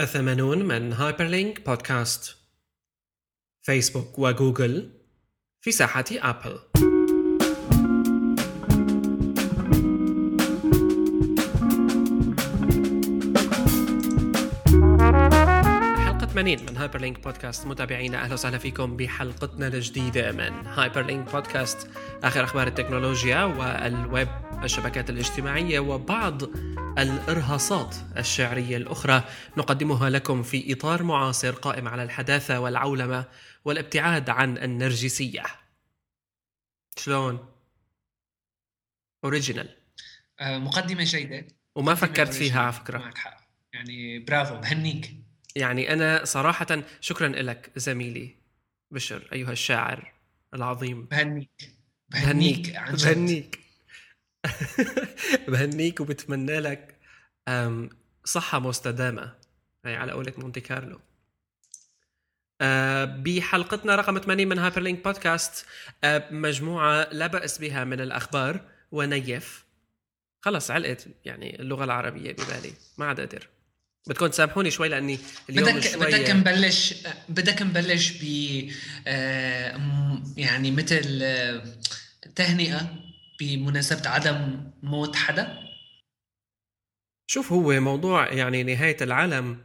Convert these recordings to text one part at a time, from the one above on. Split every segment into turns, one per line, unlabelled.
الثمانون من هايبرلينك بودكاست فيسبوك وجوجل في ساحة أبل 80 من هايبرلينك بودكاست متابعينا أهلا وسهلا فيكم بحلقتنا الجديدة من هايبرلينك بودكاست آخر أخبار التكنولوجيا والويب الشبكات الاجتماعية وبعض الإرهاصات الشعرية الأخرى. نقدمها لكم في إطار معاصر قائم على الحداثة والعولمة والابتعاد عن النرجسية. شلون؟ اوريجينال
آه، مقدمة جيدة.
وما فكرت فيها على. فكرة.
معك حق. يعني برافو بهنيك.
يعني أنا صراحة شكرا لك زميلي بشر أيها الشاعر العظيم.
بهنيك.
بهنيك.
عن جد.
بهنيك. بهنيك وبتمنى لك صحة مستدامة. هي على قولة مونتي كارلو. أه، بحلقتنا رقم 80 من هايبر لينك بودكاست أه، مجموعة لا بأس بها من الأخبار ونيف. خلص علقت يعني اللغة العربية ببالي. ما عاد قادر بدكم تسامحوني شوي لأني اليوم
بدك
شوي
بدك نبلش بدك نبلش ب آه، يعني مثل آه، تهنئة بمناسبة عدم موت حدا؟
شوف هو موضوع يعني نهاية العالم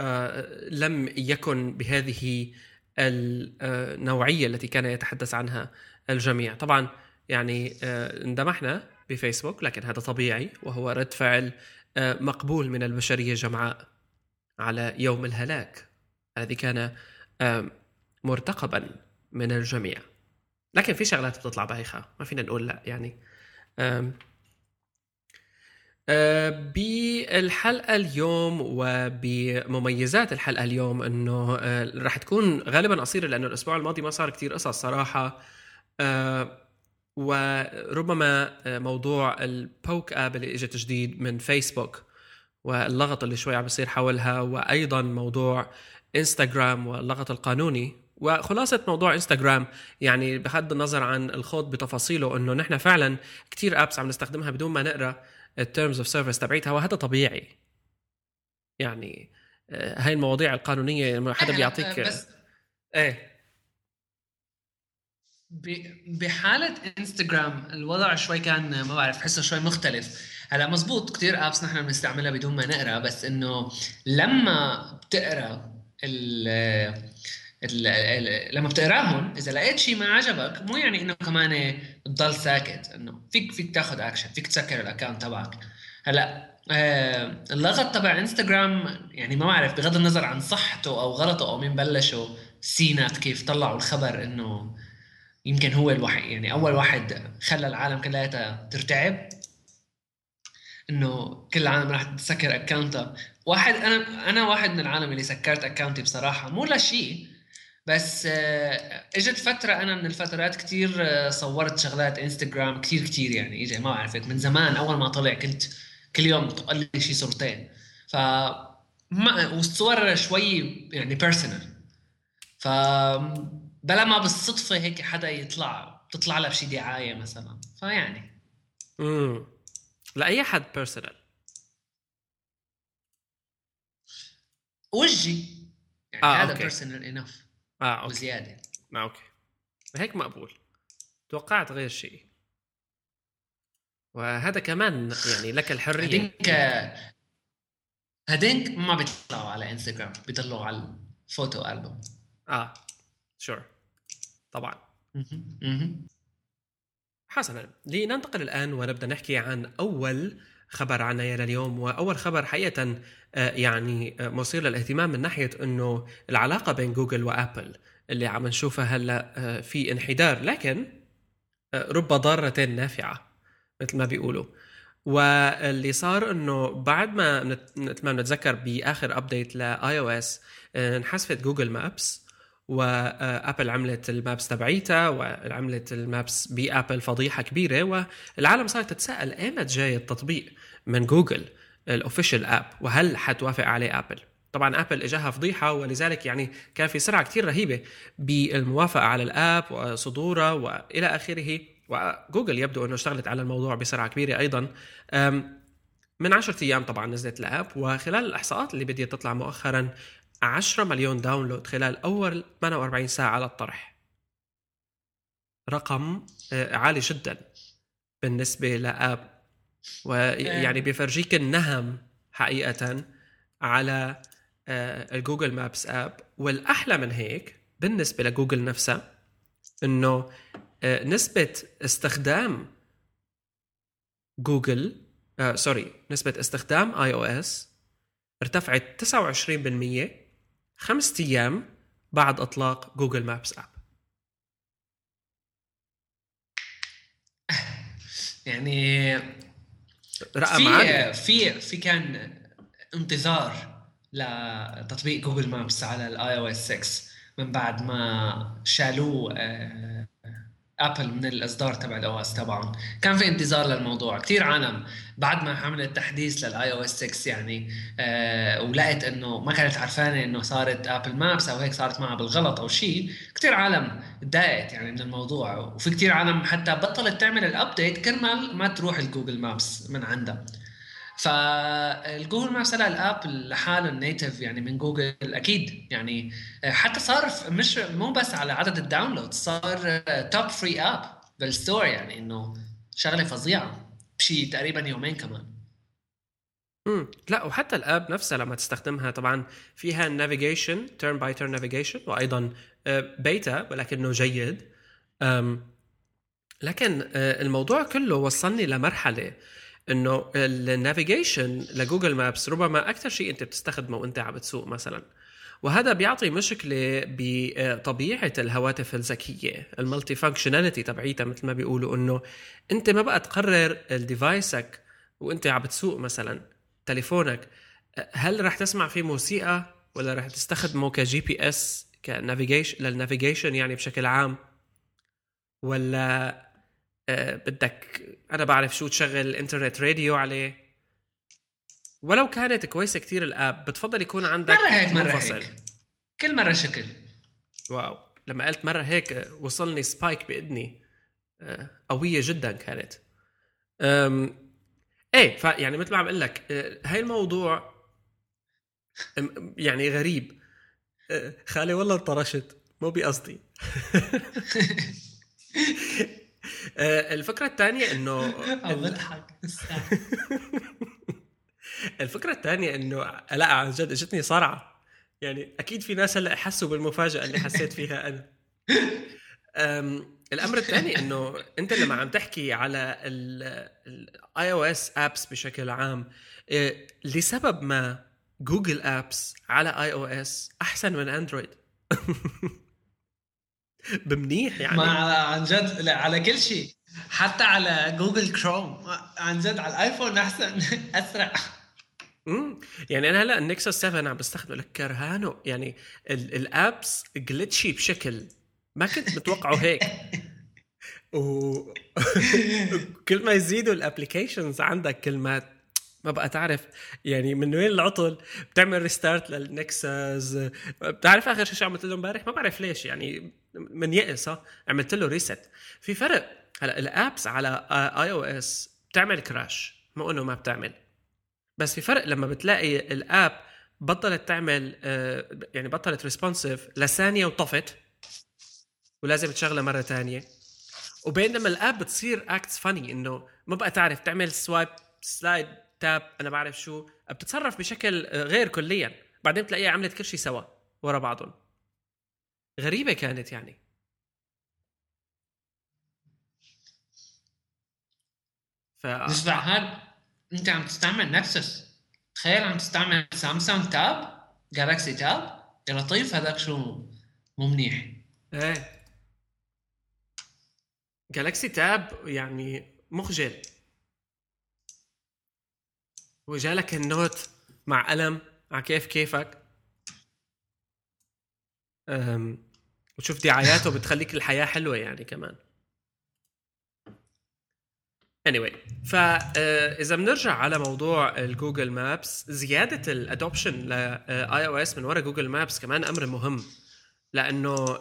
آه، لم يكن بهذه النوعية التي كان يتحدث عنها الجميع. طبعا يعني اندمحنا بفيسبوك لكن هذا طبيعي وهو رد فعل مقبول من البشرية جمعاء على يوم الهلاك. الذي كان مرتقبا من الجميع. لكن في شغلات بتطلع بايخة ما فينا نقول لا يعني. بالحلقة اليوم وبمميزات الحلقة اليوم إنه رح تكون غالبا قصيرة لأنه الأسبوع الماضي ما صار كتير قصص صراحة. وربما آه، موضوع البوك آب اللي اجت جديد من فيسبوك واللغط اللي شوي عم بيصير حولها وأيضا موضوع إنستغرام واللغط القانوني. وخلاصة موضوع إنستغرام يعني بغض النظر عن الخوض بتفاصيله إنه نحن فعلا كتير apps عم نستخدمها بدون ما نقرأ ال terms of service تبعيتها وهذا طبيعي. يعني آه، هاي المواضيع القانونية لما حدا
آه،
بيعطيك
بس
إيه.
ب- بحالة انستغرام الوضع شوي كان ما بعرف حسه شوي مختلف. هلا مزبوط كتير apps نحن بنستعملها بدون ما نقرأ بس إنه لما بتقرأ ال لما بتقراهم إذا لقيت شيء ما عجبك مو يعني إنه كمان تضل ساكت إنه فيك فيك تاخذ اكشن فيك تسكر ال account تبعك. هلا آه اللغط تبع انستغرام يعني ما بعرف بغض النظر عن صحته أو غلطه أو مين بلشوا سينات كيف طلعوا الخبر إنه يمكن هو الوحيد يعني أول واحد خلى العالم كلها ترتعب. إنه كل العالم راح تسكر account ها واحد أنا أنا واحد من العالم اللي سكرت account ي بصراحة. مو لشيء بس آه، إجت فترة أنا من الفترات كتير آه، صورت شغلات انستغرام كتير كتير يعني. اجى ما عرفت من زمان أول ما طلع كنت كل يوم تقل لي شي صورتين. ف ما والصور شوي يعني personal ف بلا ما بالصدفة هيك حدا يطلع بتطلع له بشي دعاية مثلا. فيعني.
امم لأي حد personal
وجهي. يعني
آه،
هذا
okay.
Personal enough
آه okay.
وزيادة.
آه، okay. هيك مقبول توقعت غير شيء وهذا كمان يعني لك الحرية.
هدينك هدينك ما بيطلعوا على انستغرام بيضلوا على ال
photo album. آه
sure طبعا.
حسنا. لننتقل الآن ونبدأ نحكي عن أول خبر عنا يا لليوم وأول خبر حقيقة آه، يعني آه، مثير للاهتمام من ناحية أنه العلاقة بين جوجل وأبل اللي عم نشوفها هلأ آه، في انحدار لكن رب ضارة نافعة مثل ما بيقولوا. واللي صار إنه بعد ما مثل ما بنتذكر بآخر update ل iOS انحذفت Google Maps وأبل عملت ال maps تبعيتها وعملت ال maps بأبل فضيحة كبيرة والعالم صارت تتساءل إيمتى جاي التطبيق من جوجل ال official app وهل حتوافق عليه أبل؟ طبعا أبل إجاها فضيحة ولذلك يعني كان في سرعه كثير رهيبة بالموافقة على ال app وصدوره وإلى آخره وجوجل يبدو إنه اشتغلت على الموضوع بسرعة كبيرة أيضا. من 10 أيام طبعا نزلت ال app وخلال الإحصاءات اللي بديت تطلع مؤخرا 10 مليون download خلال أول 48 ساعة على الطرح. رقم آه، عالي جدا بالنسبة ل app. ويعني بيفرجيك النهم حقيقه على آه، ال Google Maps app. والأحلى من هيك بالنسبة لجوجل نفسها إنه آه، نسبة استخدام جوجل آه sorry نسبة استخدام iOS ارتفعت 29% خمسة أيام بعد إطلاق Google Maps app
يعني
رقم
في في في كان انتظار لتطبيق Google Maps على ال iOS 6 من بعد ما شالوه آه، ابل من الإصدار تبع ال OS تبعهم. كان في انتظار للموضوع. كثير عالم. بعد ما عملت تحديث لل iOS 6 يعني آه ولقت إنه ما كانت عرفانه إنه صارت Apple Maps أو هيك صارت معها بالغلط أو شيء كثير عالم تضايقت يعني من الموضوع. وفي كثير عالم حتى بطلت تعمل ال update كرمال ما تروح ال Google Maps من عندها. فال Google Maps هلا ال app لحاله ال native يعني من جوجل أكيد. يعني حتى صار مش مو بس على عدد ال download صار top free app بال store يعني إنه شغلة فظيعة. بشي تقريبا يومين كمان.
امم لا وحتى ال app نفسها لما تستخدمها طبعا فيها navigation turn by turn navigation وأيضا بيتا ولكنه جيد. لكن آه، الموضوع كله وصلني لمرحلة إنه ال navigation ل Google Maps ربما أكثر شيء أنت بتستخدمه وأنت عم بتسوق مثلا. وهذا بيعطي مشكلة بطبيعة الهواتف الذكية ال multi-functionality تبعيتها مثل ما بيقولوا إنه أنت ما بقى تقرر ال device وأنت عم بتسوق مثلا تليفونك هل رح تسمع فيه موسيقى ولا رح تستخدمه ك GPS ك navigation لل navigation يعني بشكل عام؟ ولا بدك أنا بعرف شو تشغل internet radio عليه. ولو كانت كويسة كتير الآب بتفضل يكون عندك
مرة هيك مرة منفصل. هيك. كل مرة شكل.
واو. لما قلت مرة هيك وصلني سبايك بإذني. آه، قوية جدا كانت. أم إيه فيعني مثل ما عم أقول لك آه، هاي الموضوع يعني غريب. خالي والله انطرشت. مو بقصدي. آه، الفكرة الثانية إنه الفكرة الثانية إنه لا عن جد إجتني صرعة. يعني أكيد في ناس هلأ حسوا بالمفاجأة اللي حسيت فيها أنا. الأمر الثاني إنه أنت لما عم تحكي على ال iOS apps بشكل عام آه، لسبب ما جوجل apps على iOS أحسن من اندرويد بمنيح يعني.
ما عن جد لا على كل شيء. حتى على جوجل كروم عن جد على الآيفون أحسن أسرع.
امم يعني أنا هلا النكسس 7 عم بستخدمه لك كرهانه يعني ال apps glitchy بشكل ما كنت متوقعه هيك. و كل ما يزيدوا ال applications عندك كل ما ما بقى تعرف يعني من وين العطل. بتعمل restart للنكسس بتعرف آخر شيء عملت له امبارح؟ ما بعرف ليش يعني من يئس عملت له reset في فرق. هلا ال apps على iOS بتعمل crash مو انه ما بتعمل. بس في فرق لما بتلاقي ال app بطلت تعمل يعني بطلت responsive لثانية وطفت ولازم تشغلها مرة ثانية وبينما ال app بتصير acts funny إنه ما بقى تعرف تعمل swipe slide tap أنا بعرف شو. بتتصرف بشكل غير كليا. بعدين بتلاقيها عملت كل شيء سوا ورا بعضهم. غريبة كانت يعني.
ف اسمع هاد انت عم تستعمل نكسس تخيل عم تستعمل سامسونج تاب جالكسي تاب يا لطيف هذاك شو مو منيح.
إيه. جالكسي تاب يعني مخجل. وجالك النوت مع قلم على كيف كيفك. وتشوف دعاياته بتخليك الحياة حلوة يعني كمان. Anyway فاذا آه، بنرجع على موضوع ال Google Maps زيادة ال adoption ل iOS من وراء Google Maps كمان أمر مهم. لأنه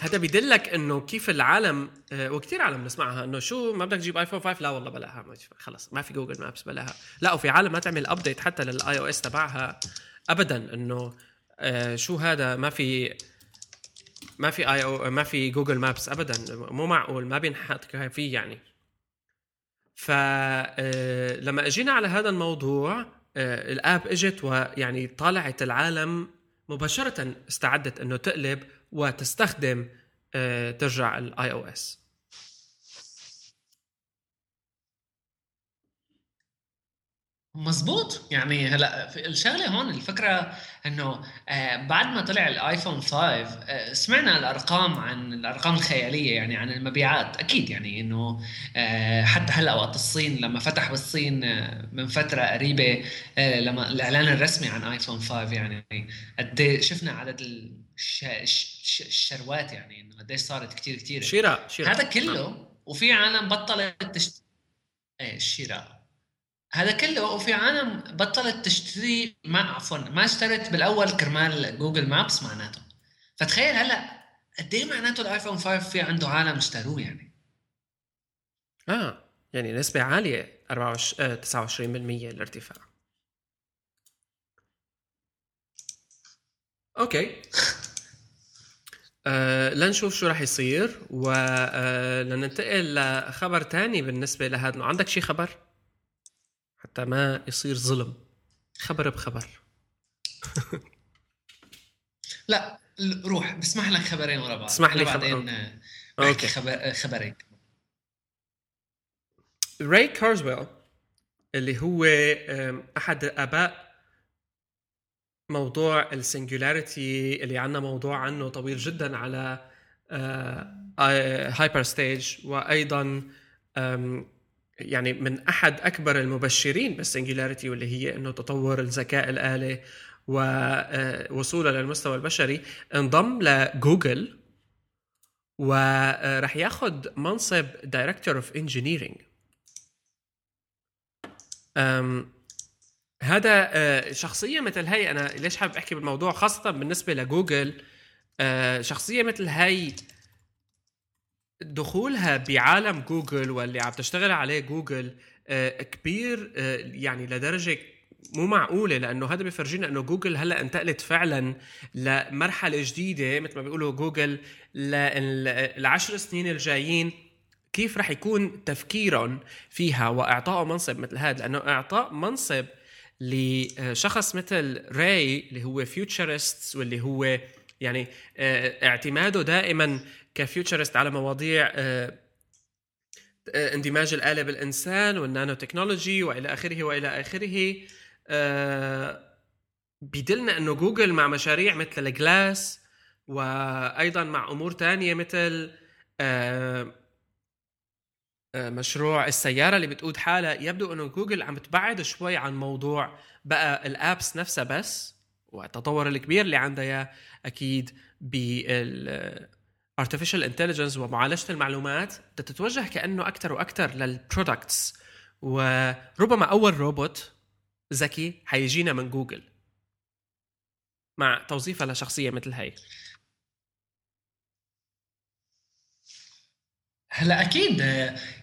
هذا بيدلك إنه كيف العالم آه، وكثير عالم بنسمعها إنه شو ما بدك تجيب ايفون 5 لا والله بلاها خلص ما في Google Maps بلاها. لا وفي عالم ما تعمل update حتى لل iOS تبعها ابدا إنه آه، شو هذا؟ ما في ما في آي أو ما في Google Maps ابدا مو معقول ما بينحط فيه يعني. فلما آه، أجينا على هذا الموضوع ال app إجت ويعني طالعت العالم مباشرة استعدت إنه تقلب وتستخدم آه، ترجع ال iOS.
مزبوط يعني هلا الشغلة هون الفكرة إنه آه، بعد ما طلع الايفون 5 آه، سمعنا الأرقام عن الأرقام الخيالية يعني عن المبيعات. أكيد يعني إنه آه، حتى هلا وقت الصين لما فتح بالصين من فترة قريبة لما الإعلان الرسمي عن ايفون 5 يعني قد إيه شفنا عدد الشروات يعني إنه قديش صارت كثير كثير
شراء
شراء. هذا كله وفي عالم بطلت تشتري إيه الشراء هذا كله وفي عالم بطلت تشتري ما عفوا ما اشترت بالأول كرمال Google Maps معناته. فتخيل هلأ قد إيه معناته الآيفون 5 في عنده عالم اشتروه يعني.
آه يعني نسبة عالية 24 29% الارتفاع okay. آه لنشوف شو راح يصير ولننتقل آه لخبر تاني بالنسبة لهذا عندك شي خبر؟ حتى ما يصير ظلم. خبر بخبر.
لا روح بسمح لك خبرين ورا بعض.
اسمح لي بعدين
آه، okay خبر آه، خبرين.
راي كورزويل اللي هو أحد آباء موضوع ال singularity اللي عندنا موضوع عنه طويل جدا على هايبر آه، ستيج وأيضا يعني من أحد أكبر المبشرين بال singularity واللي هي إنه تطور الذكاء الآلي ووصوله للمستوى البشري انضم لجوجل وراح ياخذ منصب director of engineering هذا آه، شخصية مثل هي أنا ليش حابب أحكي بالموضوع خاصة بالنسبة لجوجل آه، شخصية مثل هي دخولها بعالم جوجل واللي عم تشتغل عليه جوجل آه، كبير آه، يعني لدرجة مو معقولة لأنه هذا بيفرجينا أنه جوجل هلأ انتقلت فعلا لمرحلة جديدة مثل ما بيقولوا جوجل للعشر سنين الجايين كيف رح يكون تفكيرهم فيها وإعطائه منصب مثل هذا لأنه إعطاء منصب لشخص مثل راي اللي هو futurist واللي هو يعني آه، اعتماده دائما ك futurist على مواضيع آه، آه، اندماج الآلة بالإنسان والنانو تكنولوجي وإلى آخره وإلى آخره. بيدلنا أنه جوجل مع مشاريع مثل ال Glass وأيضا مع أمور تانية مثل مشروع السيارة اللي بتقود حالها. يبدو أنه جوجل عم تبعد شوي عن موضوع بقى ال apps نفسها بس والتطور الكبير اللي عندها أكيد بال artificial intelligence ومعالجة المعلومات تتوجه كأنه أكثر وأكثر لل products وربما أول روبوت ذكي حيجينا من جوجل مع توظيفها لشخصيه مثل هي.
هلا أكيد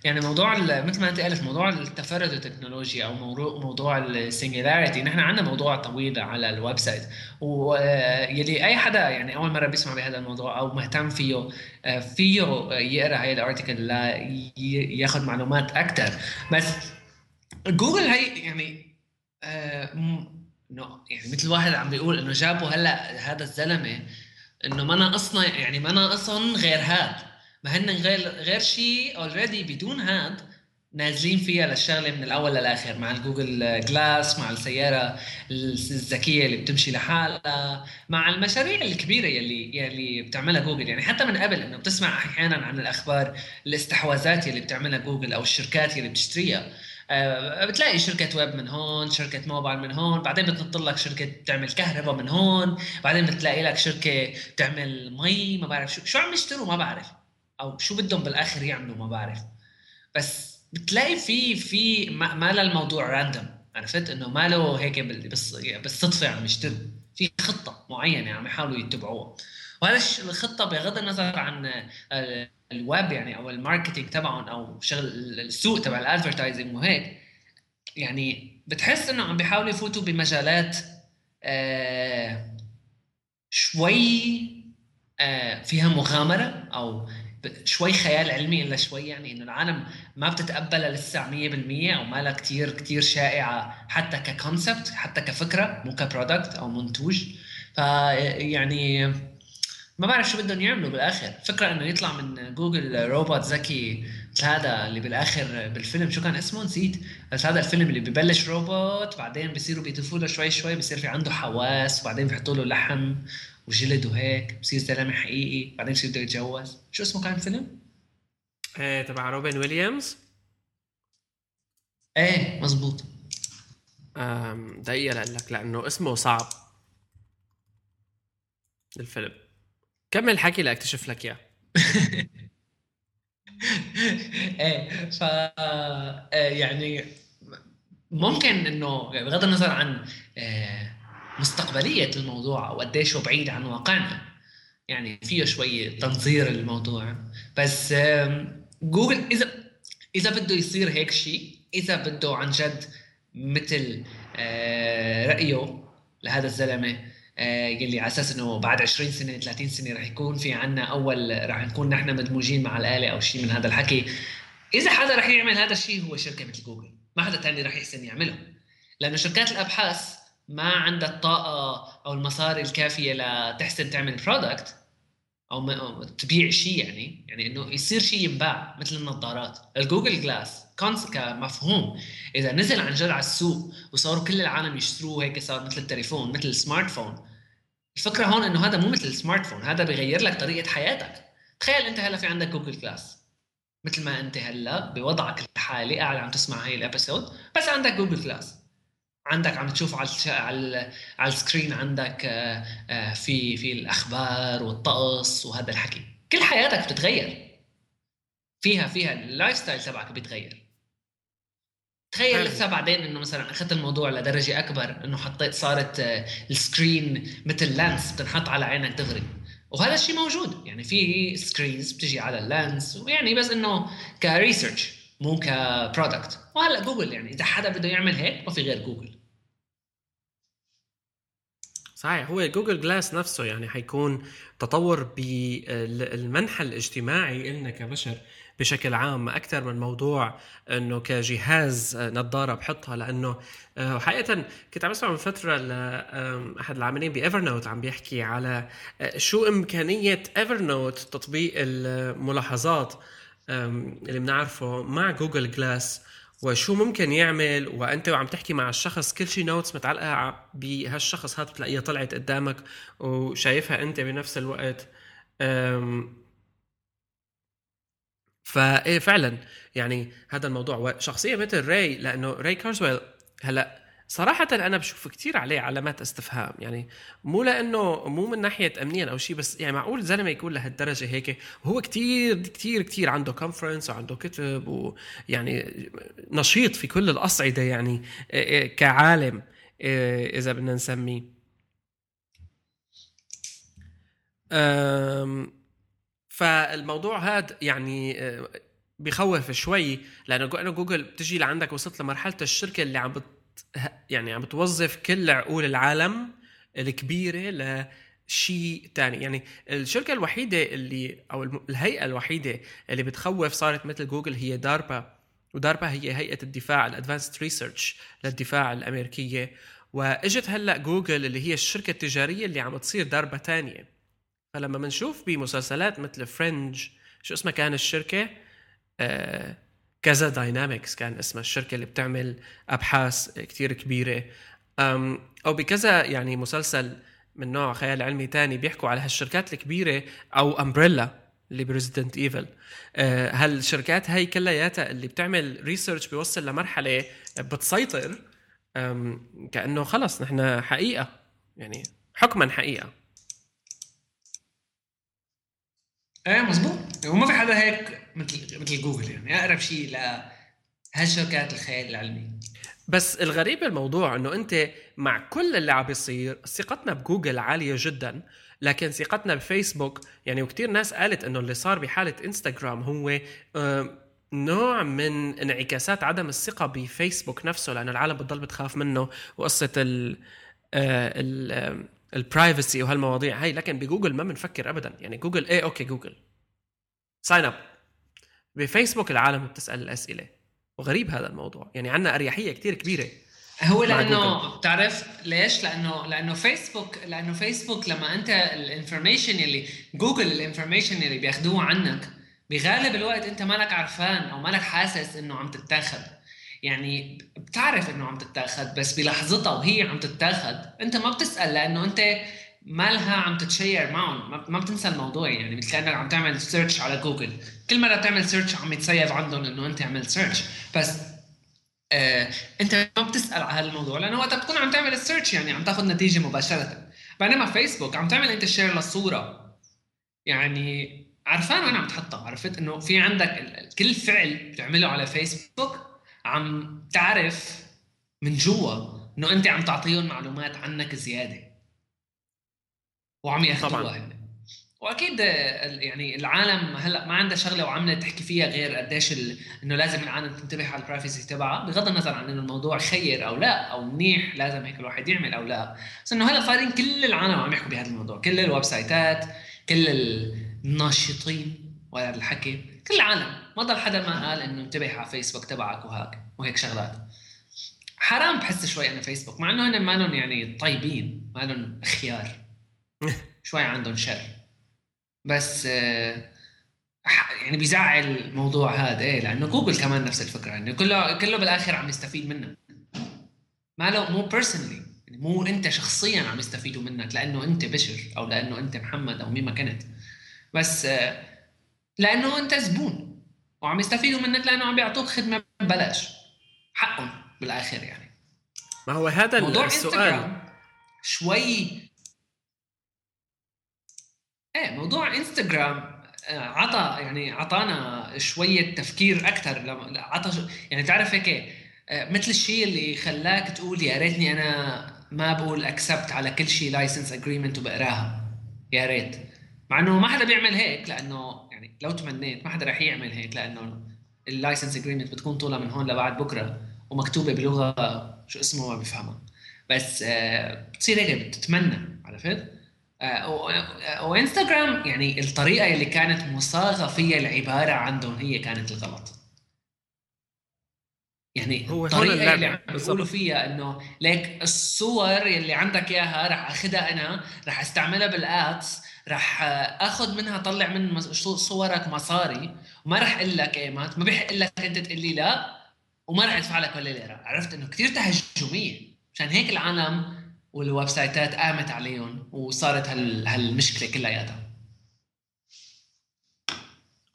يعني موضوع مثل ما أنت قلت موضوع التفرد التكنولوجي أو موضوع ال singularity نحن عندنا موضوع طويل على ال website. ويلي أي حدا يعني أول مرة بيسمع بهذا الموضوع أو مهتم فيه فيه يقرأ هاي ال article لياخذ معلومات أكثر بس جوجل هي يعني no يعني مثل واحد عم بيقول إنه جابوا هلا هذا الزلمة إنه ما ناقصنا يعني ما ناقصهم غير هاد. ما هن غير غير شيء already بدون هاد نازلين فيها للشغلة من الأول للآخر مع الجوجل جلاس مع السيارة الذكية اللي بتمشي لحالها مع المشاريع الكبيرة يلي يلي بتعملها جوجل. يعني حتى من قبل إنه بتسمع أحيانا عن الأخبار الاستحواذات يلي بتعملها جوجل أو الشركات يلي بتشتريها. أه بتلاقي شركة ويب من هون شركة موبايل من هون بعدين بتنط لك شركة بتعمل كهرباء من هون بعدين بتلاقي لك شركة بتعمل مي ما بعرف شو شو عم يشتروا ما بعرف. أو شو بدهم بالآخر يعملوا ما بعرف. بس بتلاقي في في ما له الموضوع random عرفت؟ إنه ما له هيك بالصدفة عم يشتغل. في خطة معينة عم يحاولوا يتبعوها. وهذا الخطة بغض النظر عن الويب يعني أو ال marketing تبعهم أو شغل السوق تبع ال advertising وهيك يعني بتحس إنه عم بيحاولوا يفوتوا بمجالات آه شوي آه فيها مغامرة أو شوي خيال علمي إلا شوي يعني إنه العالم ما بتتقبلها لسه 100% أو ما لها كثير كثير شائعة حتى ك concept حتى كفكرة مو ك product أو منتوج. فيعني ما بعرف شو بدهم يعملوا بالآخر. فكرة إنه يطلع من جوجل روبوت ذكي مثل هذا اللي بالآخر بالفيلم. شو كان اسمه؟ نسيت. بس هذا الفيلم اللي ببلش روبوت بعدين بيصيروا بيضيفوا له شوي شوي بصير في عنده حواس وبعدين بيحطوا له لحم. وجلد وهيك بصير زلمه حقيقي بعدين بصير بده يتجوز. شو اسمه كان الفيلم؟
إيه تبع روبن ويليامز؟
إيه مزبوط.
دقيقة لك لأنه اسمه صعب. الفيلم. كمل حكي لاكتشف لك إياه.
إيه ف آه، يعني ممكن إنه بغض النظر عن آه، مستقبلية الموضوع أو قديش هو بعيد عن واقعنا. يعني فيه شوي تنظير الموضوع بس جوجل إذا إذا بده يصير هيك شيء إذا بده عن جد مثل آه، رأيه لهذا الزلمة آه، يلي على أساس إنه بعد 20 سنة 30 سنة رح يكون في عنا أول رح نكون نحن مدموجين مع الآلة أو شيء من هذا الحكي. إذا حدا رح يعمل هذا الشيء هو شركة مثل جوجل ما حدا ثاني رح يحسن يعمله. لأنه شركات الأبحاث ما عندها الطاقه أو المصاري الكافية لتحسن تعمل product أو تبيع شيء يعني. يعني إنه يصير شيء ينباع مثل النظارات. الجوجل جلاس كمفهوم. إذا نزل عن جد على السوق وصاروا كل العالم يشتروه هيك صار مثل التليفون مثل ال smartphone الفكرة هون إنه هذا مو مثل ال smartphone هذا بيغير لك طريقة حياتك. تخيل أنت هلا في عندك جوجل جلاس مثل ما أنت هلا بوضعك الحالي قاعد عم تسمع هاي ال episode بس عندك جوجل جلاس عندك عم تشوف على على على ال screen عندك آه، آه، في في الأخبار والطقس وهذا الحكي. كل حياتك بتتغير. فيها فيها ال lifestyle تبعك بيتغير. تخيل لسه بعدين إنه مثلا أخذت الموضوع لدرجة أكبر إنه حطيت صارت آه، ال screen مثل lens بتنحط على عينك دغري. وهذا الشيء موجود. يعني في screens بتجي على ال lens ويعني بس إنه ك research مو ك product وهلأ جوجل يعني إذا حدا بده يعمل هيك ما في غير جوجل.
صحيح هو جوجل جلاس نفسه يعني حيكون تطور بالمنحى الاجتماعي إلنا كبشر بشكل عام أكثر من موضوع إنه كجهاز نظارة بحطها لأنه آه، حقيقة كنت عم اسمع من فترة لاحد العاملين ب Evernote عم بيحكي على آه، شو إمكانية Evernote تطبيق الملاحظات اللي بنعرفه مع جوجل جلاس وشو ممكن يعمل وأنت وعم تحكي مع الشخص كل شيء notes متعلقة بهالشخص هذا بتلاقيها طلعت قدامك وشايفها أنت بنفس الوقت. فايه فعلا يعني هذا الموضوع وشخصية مثل راي لأنه راي كورزويل هلأ صراحة أنا بشوف كتير عليه علامات استفهام يعني مو لأنه مو من ناحية أمنيا أو شيء بس يعني معقول زلمة يكون لهالدرجة هيك؟ وهو كتير كتير كتير عنده conference وعنده كتب ويعني نشيط في كل الأصعدة يعني كعالم إذا بدنا نسميه. فالموضوع هذا يعني بخوف شوي لأنه جوجل بتجي لعندك وصلت لمرحلة الشركة اللي عم بت يعني عم بتوظف كل عقول العالم الكبيرة لشيء تاني. يعني الشركة الوحيدة اللي أو الهيئة الوحيدة اللي بتخوف صارت مثل جوجل هي داربا وداربا هي هيئة الدفاع ال advanced research للدفاع الأمريكية. وإجت هلأ جوجل اللي هي الشركة التجارية اللي عم تصير داربا تانية. فلما بنشوف بمسلسلات مثل Fringe شو اسمها كان الشركة؟ آه كذا Dynamics كان اسمها الشركة اللي بتعمل أبحاث كتير كبيرة. أو بكذا يعني مسلسل من نوع خيال علمي تاني بيحكوا على هالشركات الكبيرة أو Umbrella اللي ب Resident Evil هالشركات هاي كلياتها اللي بتعمل research بيوصل لمرحلة بتسيطر كأنه خلص نحن حقيقة. يعني حكما حقيقة.
إيه مزبوط. وما في حدا هيك مثل مثل جوجل يعني. أقرب شيء ل هالشركات الخيال العلمي.
بس الغريب بالموضوع إنه أنت مع كل اللي عم بيصير ثقتنا بجوجل عالية جدا لكن ثقتنا بفيسبوك يعني وكثير ناس قالت إنه اللي صار بحالة إنستغرام هو نوع من انعكاسات عدم الثقة بفيسبوك نفسه لأنه العالم بتضل بتخاف منه وقصة ال ال ال privacy وهالمواضيع هاي. لكن بجوجل ما بنفكر ابدا. يعني جوجل إيه okay جوجل. sign up بفيسبوك العالم بتسال الأسئلة. وغريب هذا الموضوع. يعني عندنا أريحية كتير كبيرة
هو لأنه بتعرف ليش؟ لأنه لأنه فيسبوك لأنه فيسبوك لما أنت ال information يلي جوجل ال information يلي بياخذوه عنك بغالب الوقت أنت مالك عرفان أو مالك حاسس إنه عم تتاخذ يعني بتعرف إنه عم تتاخذ بس بلحظتها وهي عم تتاخذ أنت ما بتسأل لأنه أنت مالها عم تت share معهم. ما بتنسى الموضوع يعني مثل كانك عم تعمل search على جوجل كل مرة تعمل search عم يت save عندهم إنه أنت عملت search بس آه أنت ما بتسأل على هذا الموضوع لأنه وقت بتكون عم تعمل ال search يعني عم تاخذ نتيجة مباشرة. بينما فيسبوك عم تعمل أنت share للصوره يعني عرفان وين عم تحطها؟ عرفت إنه في عندك كل فعل بتعمله على فيسبوك عم تعرف من جوا إنه أنت عم تعطيهم معلومات عنك زيادة. وعم ياخذوها وأكيد يعني العالم هلأ ما عندها شغلة وعمله تحكي فيها غير قديش إنه لازم العالم تنتبه على ال privacy تبعها بغض النظر عن إنه الموضوع خير أو لا أو منيح لازم هيك الواحد يعمل أو لا. بس إنه هلأ صارين كل العالم عم يحكوا بهذا الموضوع. كل الويب سايتات كل الناشطين وهذا الحكي كل العالم. ما ضل حدا ما قال إنه انتبه على فيسبوك تبعك وهيك وهيك شغلات. حرام بحس شوي أنا فيسبوك مع إنه هن ما يعني طيبين ما لهم خيار شوي عندهم شر. بس آه، يعني بيزعل الموضوع هذا إيه لأنه جوجل كمان نفس الفكرة يعني كله كله بالآخر عم يستفيد منك. ما له مو personally مو أنت شخصيا عم يستفيدوا منك لأنه أنت بشر أو لأنه أنت محمد أو مين ما كنت بس آه، لأنه أنت زبون وعم يستفيدوا منك لأنه عم بيعطوك خدمة ببلاش. حقهم بالآخر يعني.
ما هو هذا موضوع السؤال.
شوي إيه موضوع انستغرام آه، عطى يعني عطانا شوية تفكير أكثر لما عطى يعني تعرف هيك آه، مثل الشيء اللي خلاك تقول يا ريتني أنا ما بقول accept على كل شيء license agreement وبقراها. يا ريت. مع إنه ما حدا بيعمل هيك لأنه يعني لو تمنيت ما حدا رح يعمل هيك لأنه ال license agreement بتكون طولها من هون لبعد بكرة ومكتوبة بلغة شو اسمه ما بفهمها. بس آه، بتصير هيك بتتمنى عرفت؟ آه، وانستغرام يعني الطريقة اللي كانت مصاغة فيها العبارة عندهم هي كانت الغلط. يعني هو الطريقة اللي عم بيقولوا فيها إنه ليك الصور اللي عندك إياها رح اخذها أنا رح أستعملها بال ads رح آخذ منها طلع من صورك مصاري وما رح أقول لك ايمت ما بيحق لك أنت تقول لي لا وما رح أدفع لك ولا ليرة. عرفت؟ إنه كثير تهجمية. مشان هيك العالم والويب سايتات قامت عليهم وصارت هال هالمشكلة كلياتها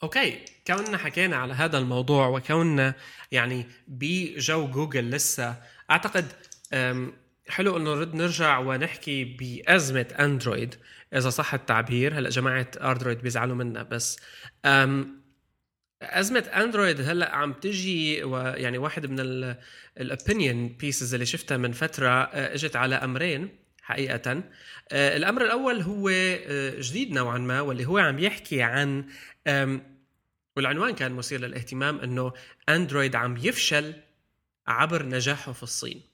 okay كوننا حكينا على هذا الموضوع وكوننا يعني بجو جوجل لسه أعتقد حلو إنه نرد نرجع ونحكي بأزمة أندرويد إذا صح التعبير. هلأ جماعة أندرويد بيزعلوا منا بس. أزمة اندرويد هلأ عم تجي ويعني واحد من ال opinion pieces اللي شفتها من فترة آه، إجت على أمرين حقيقة. آه، الأمر الأول هو آه، جديد نوعا ما واللي هو عم يحكي عن والعنوان كان مثير للاهتمام إنه اندرويد عم يفشل عبر نجاحه في الصين.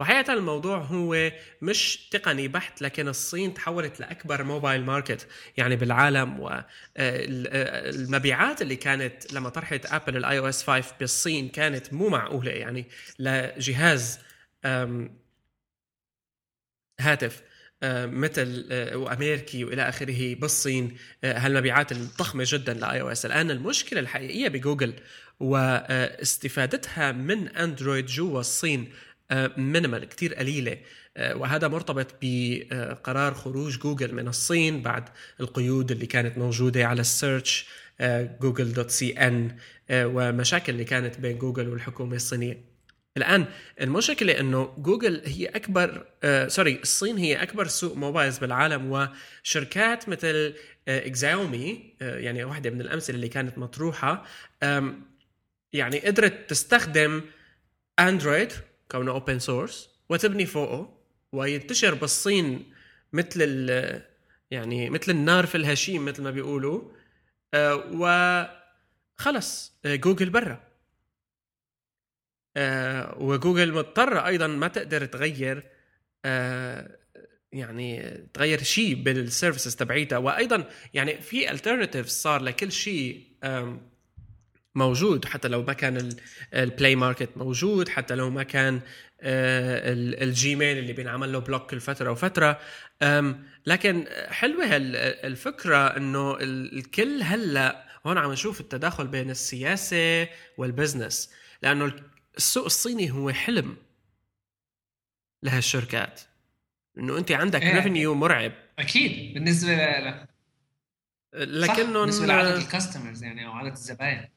وحقيقة الموضوع هو مش تقني بحت لكن الصين تحولت لأكبر mobile market يعني بالعالم. والمبيعات اللي كانت لما طرحت أبل ال iOS 5 بالصين كانت مو معقولة يعني لجهاز هاتف مثل وأمريكي وإلى آخره بالصين. هالمبيعات الضخمة جدا ل iOS الآن المشكلة الحقيقية بجوجل واستفادتها من اندرويد جوا الصين. minimal كتير قليلة. آه، وهذا مرتبط بقرار خروج جوجل من الصين بعد القيود اللي كانت موجودة على ال search جوجل dot CN ومشاكل اللي كانت بين جوجل والحكومة الصينية. الآن المشكلة إنه جوجل هي أكبر آه sorry الصين هي أكبر سوق موبايلز بالعالم وشركات مثل آه شاومي آه يعني واحدة من الأمثلة اللي كانت مطروحة يعني قدرت تستخدم اندرويد كونه open source وتبني فوقه وينتشر بالصين مثل يعني مثل النار في الهشيم مثل ما بيقولوا. آه، وخلص آه، جوجل برا. آه، وجوجل مضطرة أيضا ما تقدر تغير يعني تغير شيء بال services تبعيتها. وأيضا يعني في alternative صار لكل شيء موجود حتى لو ما كان ال Play Market موجود حتى لو ما كان آه، ال Gmail اللي بينعمل له block كل فترة وفترة. لكن حلوة الفكرة إنه الكل هلأ هون عم نشوف التداخل بين السياسة وال business لأنه السوق الصيني هو حلم لهالشركات. إنه أنت عندك ريفينيو مرعب.
أكيد بالنسبة ل لكنهم بالنسبة لعدد الكاستمرز يعني أو عدد الزباين.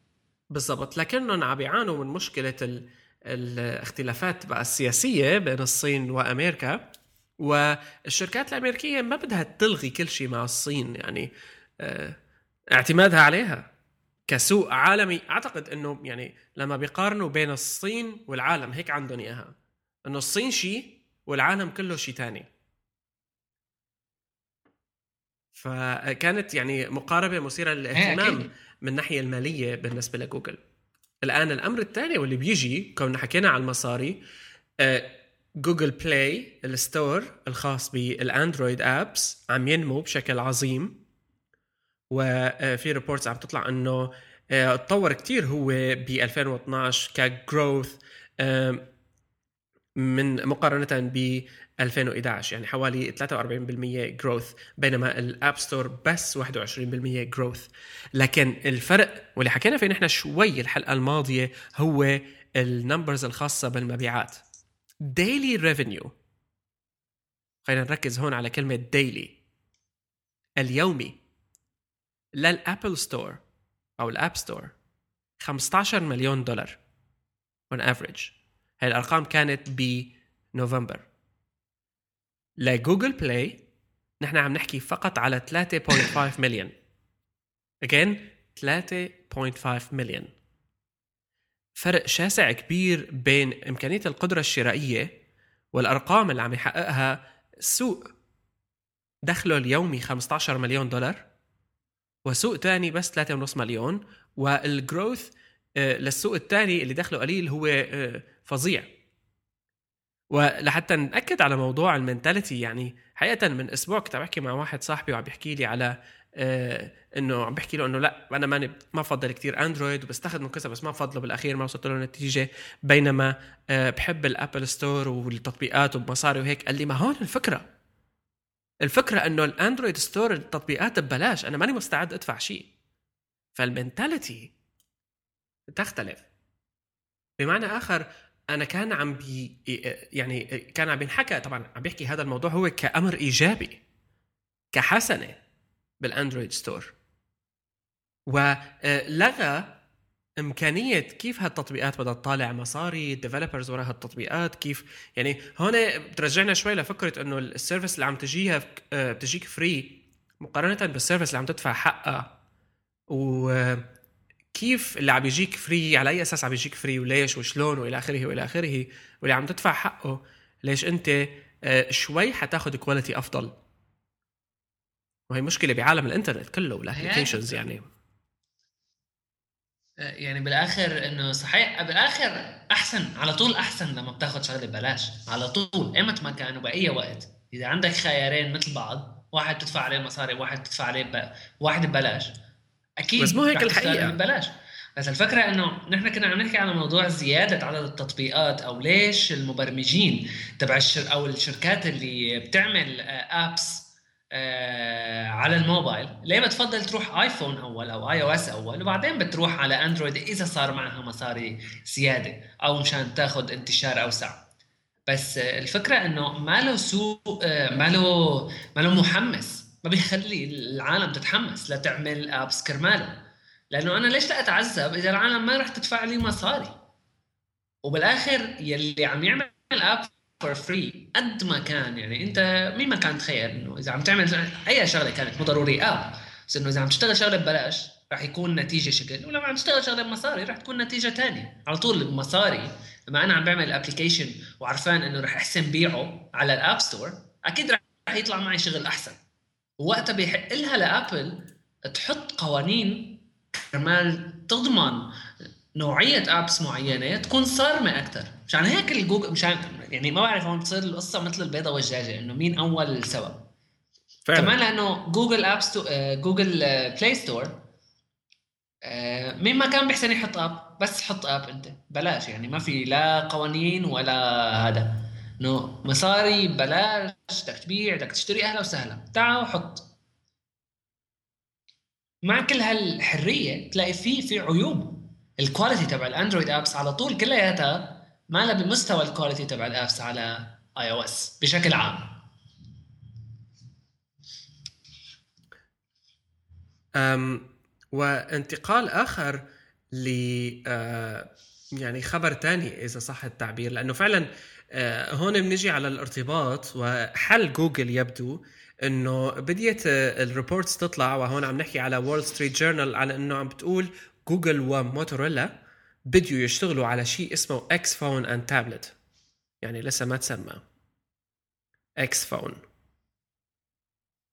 بالضبط. لكنهم عم بيعانوا من مشكلة ال... الاختلافات بقى السياسية بين الصين وأمريكا والشركات الأمريكية ما بدها تلغي كل شيء مع الصين يعني آه اعتمادها عليها كسوق عالمي. أعتقد إنه يعني لما بيقارنوا بين الصين والعالم هيك عندهم إياها. إنه الصين شيء والعالم كله شيء ثاني فكانت يعني مقاربة مثيرة للاهتمام من الناحية المالية بالنسبة لجوجل. الآن الأمر الثاني واللي بيجي كنا حكينا على المصاري جوجل بلاي ال store الخاص بالأندرويد apps عم ينمو بشكل عظيم وفي reports عم تطلع إنه آه، تطور كتير هو ب 2012 ك growth من مقارنة ب 2011 يعني حوالي 43% growth بينما ال App Store بس 21% growth لكن الفرق واللي حكينا فيه نحن شوي الحلقة الماضية هو ال numbers الخاصة بالمبيعات. daily revenue خلينا نركز هون على كلمة daily اليومي. لل Apple Store أو ال App Store 15 مليون دولار on average. هاي الأرقام كانت بنوفمبر ل Google Play نحن عم نحكي فقط على 3.5 مليون. Again 3.5 مليون. فرق شاسع كبير بين إمكانية القدرة الشرائية والأرقام اللي عم يحققها السوق دخله اليومي 15 مليون دولار وسوق تاني بس 3.5 مليون وال growth آه، للسوق الثاني اللي دخله قليل هو آه، فظيع. ولحتى نأكد على موضوع ال mentality يعني حقيقة من أسبوع كنت عم بحكي مع واحد صاحبي وعم بيحكي لي على آه إنه عم بحكي له إنه لأ أنا ماني ما بفضل كثير Android وبستخدمه كذا بس ما بفضله بالأخير ما وصلت له نتيجه بينما آه بحب ال Apple Store والتطبيقات وبمصاري وهيك. قال لي ما هون الفكرة. الفكرة إنه ال Android Store التطبيقات ببلاش. أنا ماني مستعد أدفع شيء. فال mentality تختلف. بمعنى آخر أنا كان عم بي يعني كان عم بينحكى طبعا عم بيحكي هذا الموضوع هو كأمر إيجابي كحسنة بال Android Store. ولغى إمكانية كيف هالتطبيقات بدها تطالع مصاري ال developers وراء هالتطبيقات كيف يعني هون بترجعنا شوي لفكرة إنه ال service اللي عم تجيها بتجيك free مقارنة بال service اللي عم تدفع حقها. و كيف اللي عم يجيك free على أي أساس عم يجيك free وليش وشلون وإلى آخره وإلى آخره واللي عم تدفع حقه ليش أنت آه، شوي حتاخذ quality أفضل. وهي مشكلة بعالم الإنترنت كله وال applications يعني.
آه، يعني بالآخر إنه صحيح بالآخر أحسن على طول أحسن لما بتاخذ شغلة ببلاش على طول إيمت ما كان وباي وقت. إذا عندك خيارين مثل بعض واحد تدفع عليه مصاري واحد تدفع عليه ب... واحد ببلاش.
أكيد بس مو هيك الحقيقة.
ببلاش بس الفكرة إنه نحن كنا عم نحكي على موضوع زيادة عدد التطبيقات أو ليش المبرمجين تبع الش أو الشركات اللي بتعمل apps آه على الموبايل. ليه بتفضل تروح iPhone أول أو iOS أول وبعدين بتروح على Android إذا صار معها مصاري زيادة أو مشان تاخذ انتشار أوسع. بس الفكرة إنه ما له سوق آه ما له ما له محمس. ما بيخلي العالم تتحمس لتعمل apps كرماله لأنه أنا ليش لا أتعذب إذا العالم ما راح تدفع لي مصاري؟ وبالآخر يلي عم يعمل app for free قد ما كان يعني أنت مين ما كان تخيل إنه إذا عم تعمل أي شغلة كانت مو ضروري app بس إنه إذا عم تشتغل شغلة ببلاش رح يكون نتيجة شكل ولما عم تشتغل شغلة بمصاري رح تكون نتيجة ثانية على طول بمصاري لما أنا عم بعمل application وعرفان إنه رح أحسن بيعه على ال App Store أكيد رح يطلع معي شغل أحسن. ووقتها بيحق لها ل Apple تحط قوانين كرمال تضمن نوعية apps معينة تكون صارمة أكثر مشان هيك الجوجل مشان يعني ما بعرف هون بتصير القصة مثل البيضة والدجاجه إنه مين أول سبب. فعلا. كمان لأنه Google App Sto... Google Play Store مين ما كان بيحسن يحط app بس حط app أنت. بلاش يعني ما في لا قوانين ولا هذا. إنه مصاري بلاش بدك تبيع بدك تشتري أهلا وسهلا. تعال وحط. مع كل هالحرية تلاقي في في عيوب. ال quality تبع ال Android apps على طول كلياتها ما لها بمستوى ال quality تبع ال apps على iOS بشكل عام.
أم وانتقال آخر ل آه، يعني خبر تاني إذا صح التعبير لأنه فعلا آه، هون بنجي على الارتباط وحل جوجل يبدو إنه بديت ال reports تطلع وهون عم نحكي على Wall Street Journal على إنه عم بتقول Google و Motorola بديوا يشتغلوا على شيء اسمه X Phone and tablet يعني لسه ما تسمى. X Phone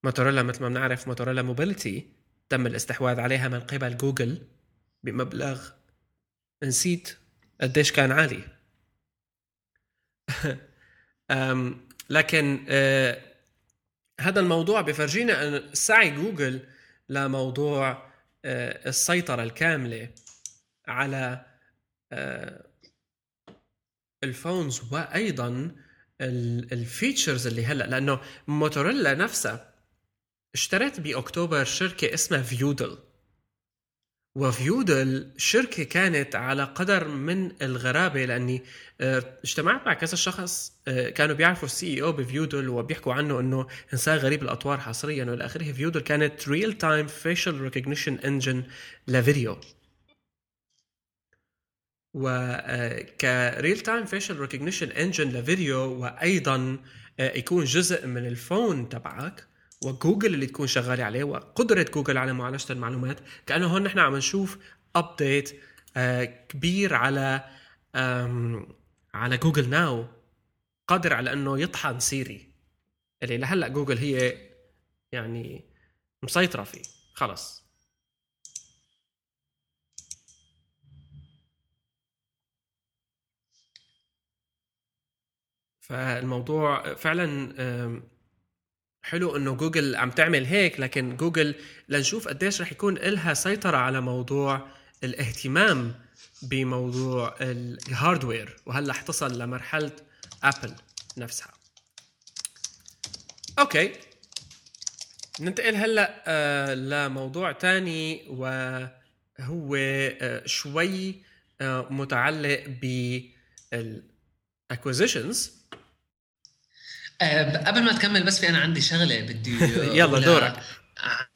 Motorola مثل ما بنعرف Motorola Mobility تم الاستحواذ عليها من قبل جوجل بمبلغ نسيت قديش كان عالي. لكن آه، هذا الموضوع بفرجينا أن سعي جوجل لموضوع آه، السيطرة الكاملة على آه، ال phones وأيضا ال features اللي هلأ. لأنه موتوريلا نفسها اشتريت بأكتوبر شركة اسمها Viewdle و Viewdle شركة كانت على قدر من الغرابة لأني آه، اجتمعت مع كذا شخص آه، كانوا بيعرفوا ال CEO ب Viewdle وبيحكوا عنه إنه إنسان غريب الأطوار حصريا وإلى آخره. Viewdle كانت real time facial recognition engine لفيديو وك real time facial recognition engine لفيديو وأيضا آه، يكون جزء من ال phone تبعك. وجوجل اللي تكون شغالة عليه وقدرة جوجل على معالجة المعلومات كأنه هون نحن عم نشوف update آه، كبير على على Google Now قادر على إنه يطحن سيري. اللي لهلأ جوجل هي يعني مسيطرة فيه. خلص. فالموضوع فعلا حلو إنه جوجل عم تعمل هيك لكن جوجل لنشوف قديش رح يكون لها سيطرة على موضوع الاهتمام بموضوع ال hardware وهلأ حتصل لمرحلة ابل نفسها. okay. ننتقل هلأ آه لموضوع تاني وهو آه شوي آه متعلق بال acquisitions
أه قبل ما تكمل بس في أنا عندي شغلة بدي
يلا دورك.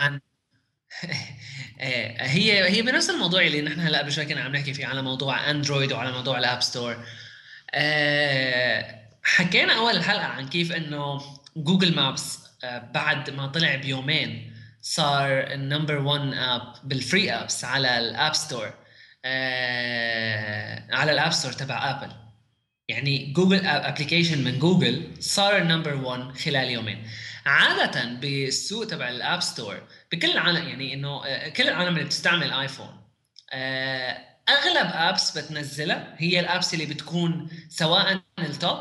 عن هي هي بنفس الموضوع اللي نحن هلأ قبل شوي كنا عم نحكي فيه على موضوع اندرويد وعلى موضوع ال App Store أه حكينا أول حلقه عن كيف إنه Google Maps بعد ما طلع بيومين صار ال number 1 app بال free apps على ال App Store أه على ال App Store تبع ابل يعني جوجل application من جوجل صار number 1 خلال يومين. عادة بالسوق تبع ال App Store بكل العالم يعني إنه آه، كل العالم اللي بتستعمل ايفون آه، أغلب apps بتنزلها هي ال apps اللي بتكون سواء ال top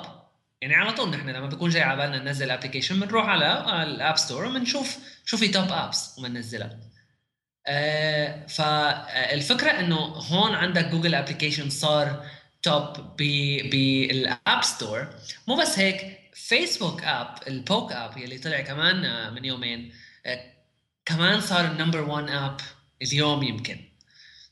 يعني على طول نحن لما بيكون جاي على بالنا ننزل application بنروح على ال App Store وبنشوف شو في top apps وبننزلها. آه، فالفكرة إنه هون عندك جوجل application صار top بال App Store مو بس هيك فيسبوك app ال book app يلي طلع كمان آه، من يومين آه، كمان صار ال number 1 app اليوم يمكن.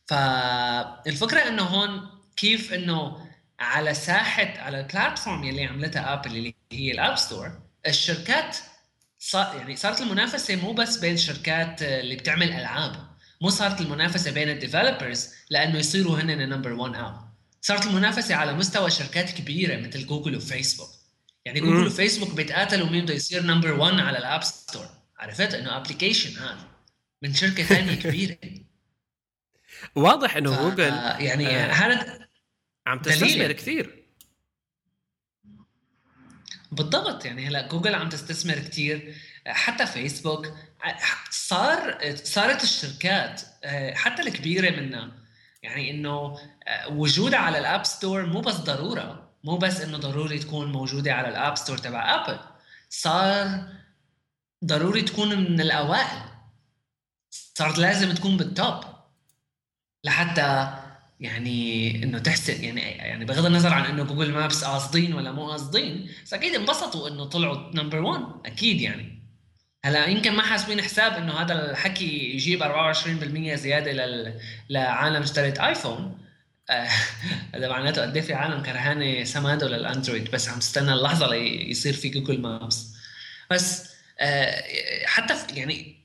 فالفكرة إنه هون كيف إنه على ساحة على ال platform يلي عملتها ابل اللي هي ال App Store الشركات صار يعني صارت المنافسة مو بس بين الشركات آه، اللي بتعمل ألعاب مو صارت المنافسة بين ال developers لأنه يصيروا هن ال number 1 app صارت المنافسة على مستوى شركات كبيرة مثل جوجل وفيسبوك يعني جوجل وفيسبوك بيتقاتلوا مين بده يصير number 1 على ال App Store عرفت؟ إنه application هذا. من شركة ثانية كبيرة.
واضح إنه جوجل
يعني آه هذا
عم تستثمر كثير.
بالضبط. يعني هلا جوجل عم تستثمر كثير. حتى فيسبوك صار صارت الشركات آه، حتى الكبيرة منها يعني إنه آه، وجودها على ال App Store مو بس ضرورة مو بس إنه ضروري تكون موجودة على ال App Store تبع أبل صار ضروري تكون من الأوائل صارت لازم تكون بال top لحتى يعني إنه تحسن يعني يعني بغض النظر عن إنه Google Maps قاصدين ولا مو قاصدين بس أكيد انبسطوا إنه طلعوا number 1 أكيد يعني. هلا يمكن ما حاسبين حساب إنه هذا الحكي يجيب 24% زيادة لل... لعالم اشترت آيفون. آه، هذا معناته قد إيه في عالم كرهانة سماه للأندرويد. بس عم تستنى اللحظة ليصير في Google Maps بس آه، حتى يعني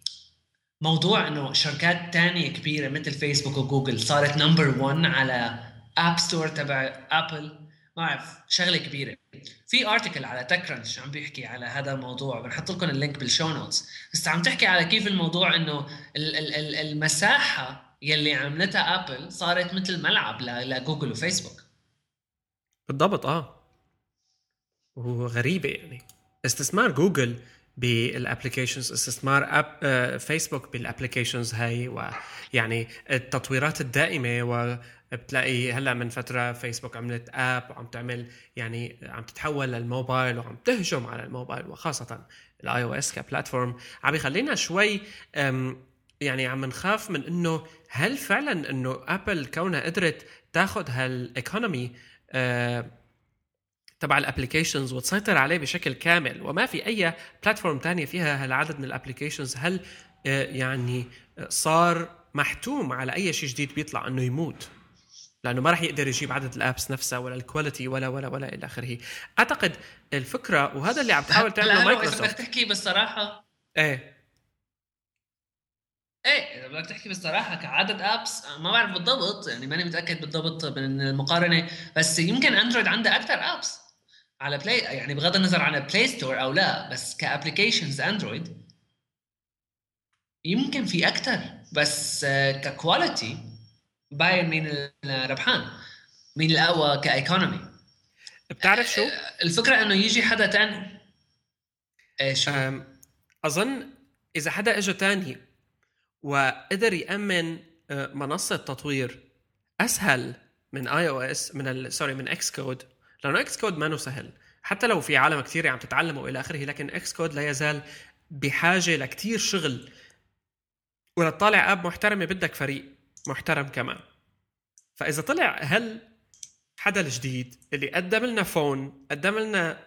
موضوع إنه شركات تانية كبيرة مثل فيسبوك وجوجل صارت number 1 على App Store تبع ابل اعرف شغلة كبيرة. في article على TechCrunch عم بيحكي على هذا الموضوع بنحط لكم ال link بال show notes بس عم تحكي على كيف الموضوع إنه المساحة يلي عملتها ابل صارت مثل ملعب لجوجل وفيسبوك.
بالضبط آه. وغريبة يعني. استثمار جوجل بال applications استثمار آه، فيسبوك بال applications هاي ويعني التطويرات الدائمة وبتلاقي هلأ من فترة فيسبوك عملت app وعم تعمل يعني عم تتحول للموبايل وعم تهجم على الموبايل وخاصة ال iOS ك platform عم يخلينا شوي يعني عم نخاف من إنه هل فعلا إنه ابل كونها قدرت تاخذ هال economy تبع ال applications وتسيطر عليه بشكل كامل. وما في أي platform تانية فيها هالعدد من ال applications هل آه، يعني صار محتوم على أي شيء جديد بيطلع إنه يموت؟ لأنه ما راح يقدر يجيب عدد ال apps نفسها ولا ال quality ولا ولا ولا إلى آخره. أعتقد الفكرة وهذا اللي عم تحاول تعمله مايكروسوفت
بدك تحكي بالصراحة.
إيه.
إيه إذا بدك تحكي بالصراحة كعدد apps ما بعرف بالضبط يعني ماني متأكد بالضبط من المقارنه بس يمكن اندرويد عنده أكثر apps على Play يعني بغض النظر عن Play Store أو لا بس ك applications اندرويد يمكن في أكثر بس ك quality باين مين الربحان مين الاقوى كا economy
بتعرف شو؟ آه،
الفكرة إنه يجي حدا ثاني
إيش؟ أظن إذا حدا اجى ثاني وقدر يأمن آه، منصة تطوير أسهل من iOS من sorry من Xcode لأنه Xcode ما سهل. حتى لو في عالم كثير عم تتعلم وإلى آخره لكن Xcode لا يزال بحاجة لكثير شغل. ولتطالع app محترمة بدك فريق محترم كمان. فإذا طلع هل حدا الجديد اللي قدم لنا phone قدم لنا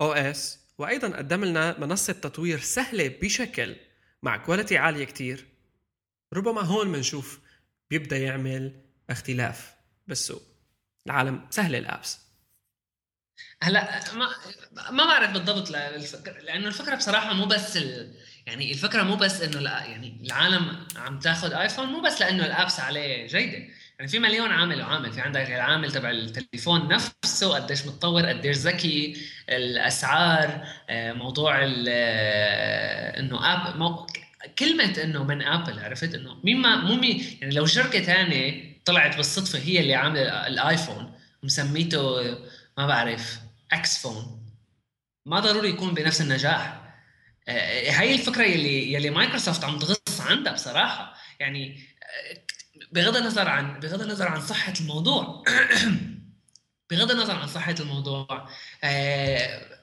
OS وأيضا قدم لنا منصة تطوير سهلة بشكل مع quality عالية كتير ربما هون بنشوف بيبدأ يعمل اختلاف بالسوق. العالم سهله ال apps
هلا ما ما بعرف بالضبط الفكرة لأنه الفكرة بصراحة مو بس ال... يعني الفكرة مو بس إنه لا يعني العالم عم تاخذ آيفون مو بس لأنه ال apps عليه جيدة يعني في مليون عامل وعامل في عندك العامل تبع التليفون نفسه قديش متطور قديش ذكي الأسعار آه، موضوع آه، إنه اب. كلمة إنه من أبل عرفت إنه مين ما مو مي يعني لو شركة ثانية طلعت بالصدفة هي اللي عاملة الآيفون ومسميته ما بعرف إكس فون. ما ضروري يكون بنفس النجاح. آه، هاي الفكرة يلي يلي مايكروسوفت عم تغص عندها بصراحة. يعني آه، بغض النظر عن بغض النظر عن صحة الموضوع بغض النظر عن صحة الموضوع آه،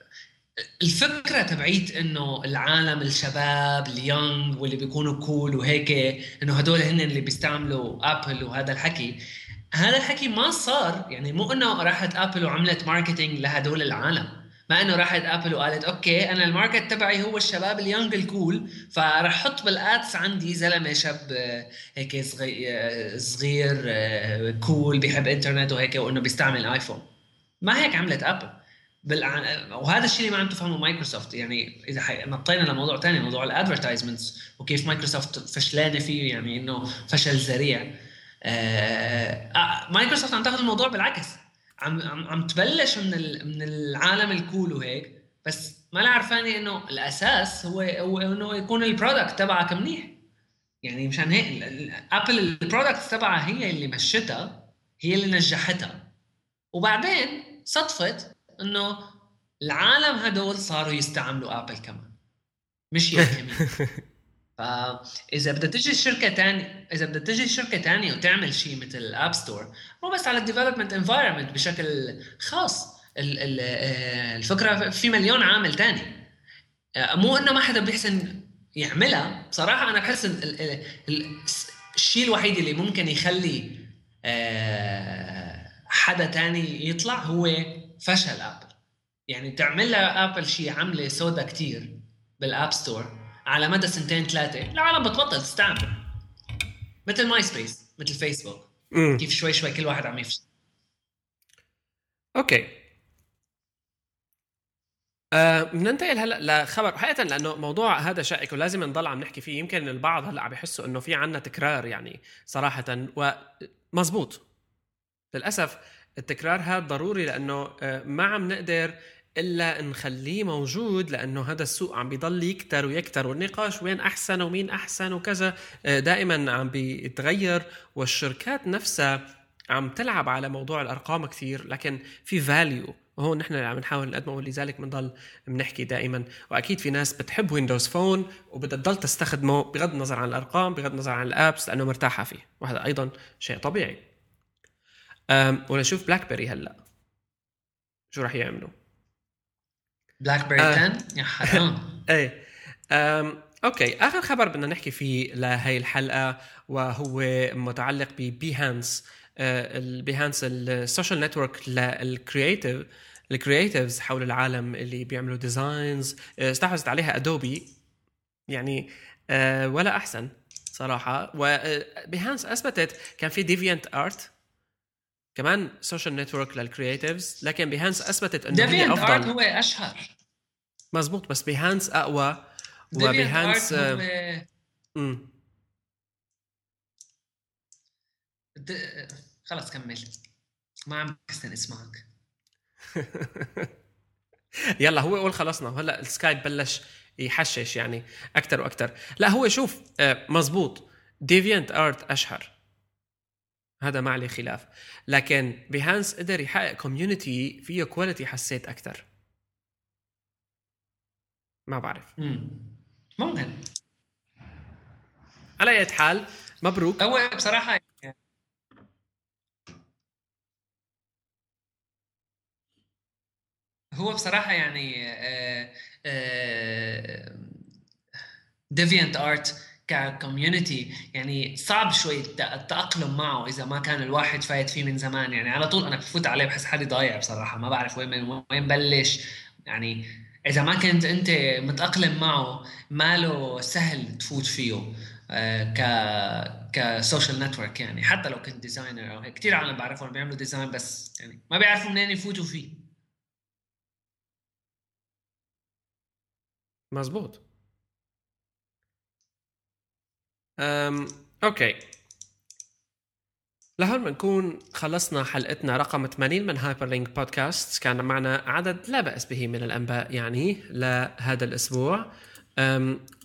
الفكرة تبعيت إنه العالم الشباب ال young واللي بيكونوا cool وهيك إنه هدول هن اللي بيستعملوا ابل وهذا الحكي. هذا الحكي ما صار يعني مو إنه راحت ابل وعملت marketing لهدول العالم. ما إنه راحت ابل وقالت okay أنا ال market تبعي هو الشباب ال young ال cool فراح أحط بال ads عندي زلمة شاب هيك صغير صغير cool بيحب انترنت وهيك وإنه بيستعمل ايفون ما هيك عملت ابل بالع... وهذا الشيء اللي ما عم تفهمه مايكروسوفت يعني إذا حي... نطينا لموضوع ثاني موضوع ال advertisements وكيف مايكروسوفت فشلانة فيه يعني إنه فشل ذريع. آه... آه... مايكروسوفت عم تاخذ الموضوع بالعكس. عم عم, عم تبلش من ال... من العالم ال cool وهيك بس مالا عرفانة إنه الأساس هو هو إنه يكون ال product تبعك منيح. يعني مشان هيك ابل ال product تبعها هي اللي مشتها هي اللي نجحتها. وبعدين صدفت انه العالم هدول صاروا يستعملوا آبل كمان. مش يمين فاذا بدها تجي شركة ثانية إذا بدها تجي شركة ثانية وتعمل شيء مثل ال App Store مو بس على ال development environment بشكل خاص. آه، الفكرة في مليون عامل ثاني آه، مو إنه ما حدا بيحسن يعملها. بصراحة أنا بحس الشيء الوحيد اللي ممكن يخلي آه، حدا تاني يطلع هو فشل آبل. يعني تعمل لها آبل شيء عمله سودا كتير بال App Store على مدى سنتين ثلاثة. العالم بتبطل تستعمل. مثل ماي سبيس مثل فيسبوك مم. كيف شوي شوي كل واحد عم يفشل.
Okay. آه بننتقل هلا لخبر. حقيقه لأنه موضوع هذا شائك ولازم نضل عم نحكي فيه. يمكن البعض هلا عم يحسوا إنه في عنا تكرار يعني صراحة. ومزبوط للأسف التكرار هذا ضروري لأنه آه، ما عم نقدر إلا نخليه موجود لأنه هذا السوق عم بيضل يكتر ويكتر والنقاش وين أحسن ومين أحسن وكذا آه، دائما عم بيتغير والشركات نفسها عم تلعب على موضوع الأرقام كثير لكن في value وهون نحن عم نحاول نقدمه ولذلك بنضل بنحكي دائما. وأكيد في ناس بتحب ويندوز فون وبدها تضل تستخدمه بغض النظر عن الأرقام بغض النظر عن ال apps لأنه مرتاحة فيه. وهذا أيضا شيء طبيعي. ونشوف بلاك بيري هلأ. شو راح يعملوا؟
بلاك بيري 10 يا حرام.
إيه. Okay. آخر خبر بدنا نحكي فيه لهي الحلقة وهو متعلق ببيهانس البيهانس ال social network لل creative ال creatives حول العالم اللي بيعملوا designs آه، استحوذت عليها ادوبي يعني آه، ولا أحسن صراحة. وبيهانس آه، أثبتت كان في ديفيانت ارت كمان social network لل creatives لكن بيهانس أثبتت إنه هي أفضل. ارت
هو أشهر.
مزبوط بس بيهانس أقوى وبيهانس هو...
امم خلص كمل. ما عم بحسن اسمعك
يلا هو قول خلصنا. وهلا السكايب بلش يحشش يعني أكثر وأكثر لا هو شوف آه، مزبوط. ديفيانت ارت أشهر. هذا ما عليه خلاف. لكن بيهانس قدر يحقق community فيه quality حسيت أكثر ما بعرف.
ممكن.
على أي حال مبروك.
هو بصراحة هو بصراحة يعني DeviantArt ك community يعني صعب شوي التأقلم معه إذا ما كان الواحد فايت فيه من زمان. يعني على طول أنا بفوت عليه بحس حالي ضايع بصراحة ما بعرف وين من وين بلش. يعني إذا ما كنت أنت متأقلم معه ما له سهل تفوت فيه آه، ك ك social network يعني. حتى لو كنت designer أو هيك. كثير عالم بعرفهم بيعملوا design بس يعني ما بيعرفوا منين يفوتوا فيه.
مزبوط. أم، أوكي. لهون بنكون خلصنا حلقتنا رقم 80 من هايبرلينك بودكاست كان معنا عدد لا بأس به من الأنباء يعني لهذا الأسبوع.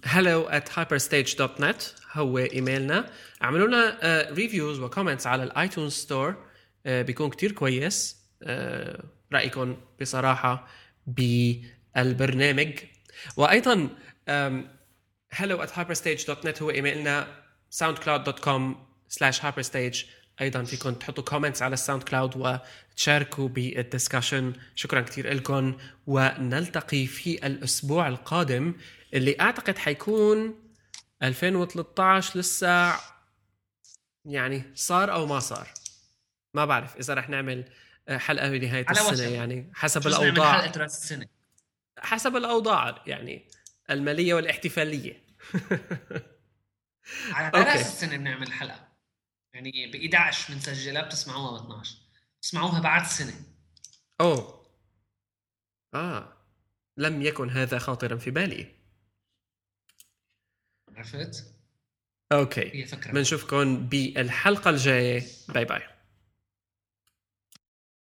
hello at hyperstage.net هو إيميلنا. اعملوا لنا reviews و comments على ال iTunes Store بيكون كتير كويس. uh, رأيكم بصراحة بالبرنامج. وأيضا hello at hyperstage.net هو إيميلنا soundcloud.com slash hyperstage أيضا فيكم تحطوا comments على ال SoundCloud وتشاركوا بال discussion شكرا كثير لكم ونلتقي في الأسبوع القادم اللي أعتقد حيكون 2013 لسه يعني صار أو ما صار. ما بعرف إذا رح نعمل حلقة بنهاية السنة. يعني حسب الأوضاع.
حلقة رأس السنة؟
حسب الأوضاع يعني. المالية والاحتفالية.
على راس السنة بنعمل حلقة. يعني ب 11 بنسجلها بتسمعوها ب 12 بتسمعوها بعد السنة
أوه. آه. لم يكن هذا خاطرا في بالي.
عرفت؟
أوكي. بنشوفكم بالحلقة الجاية. باي باي.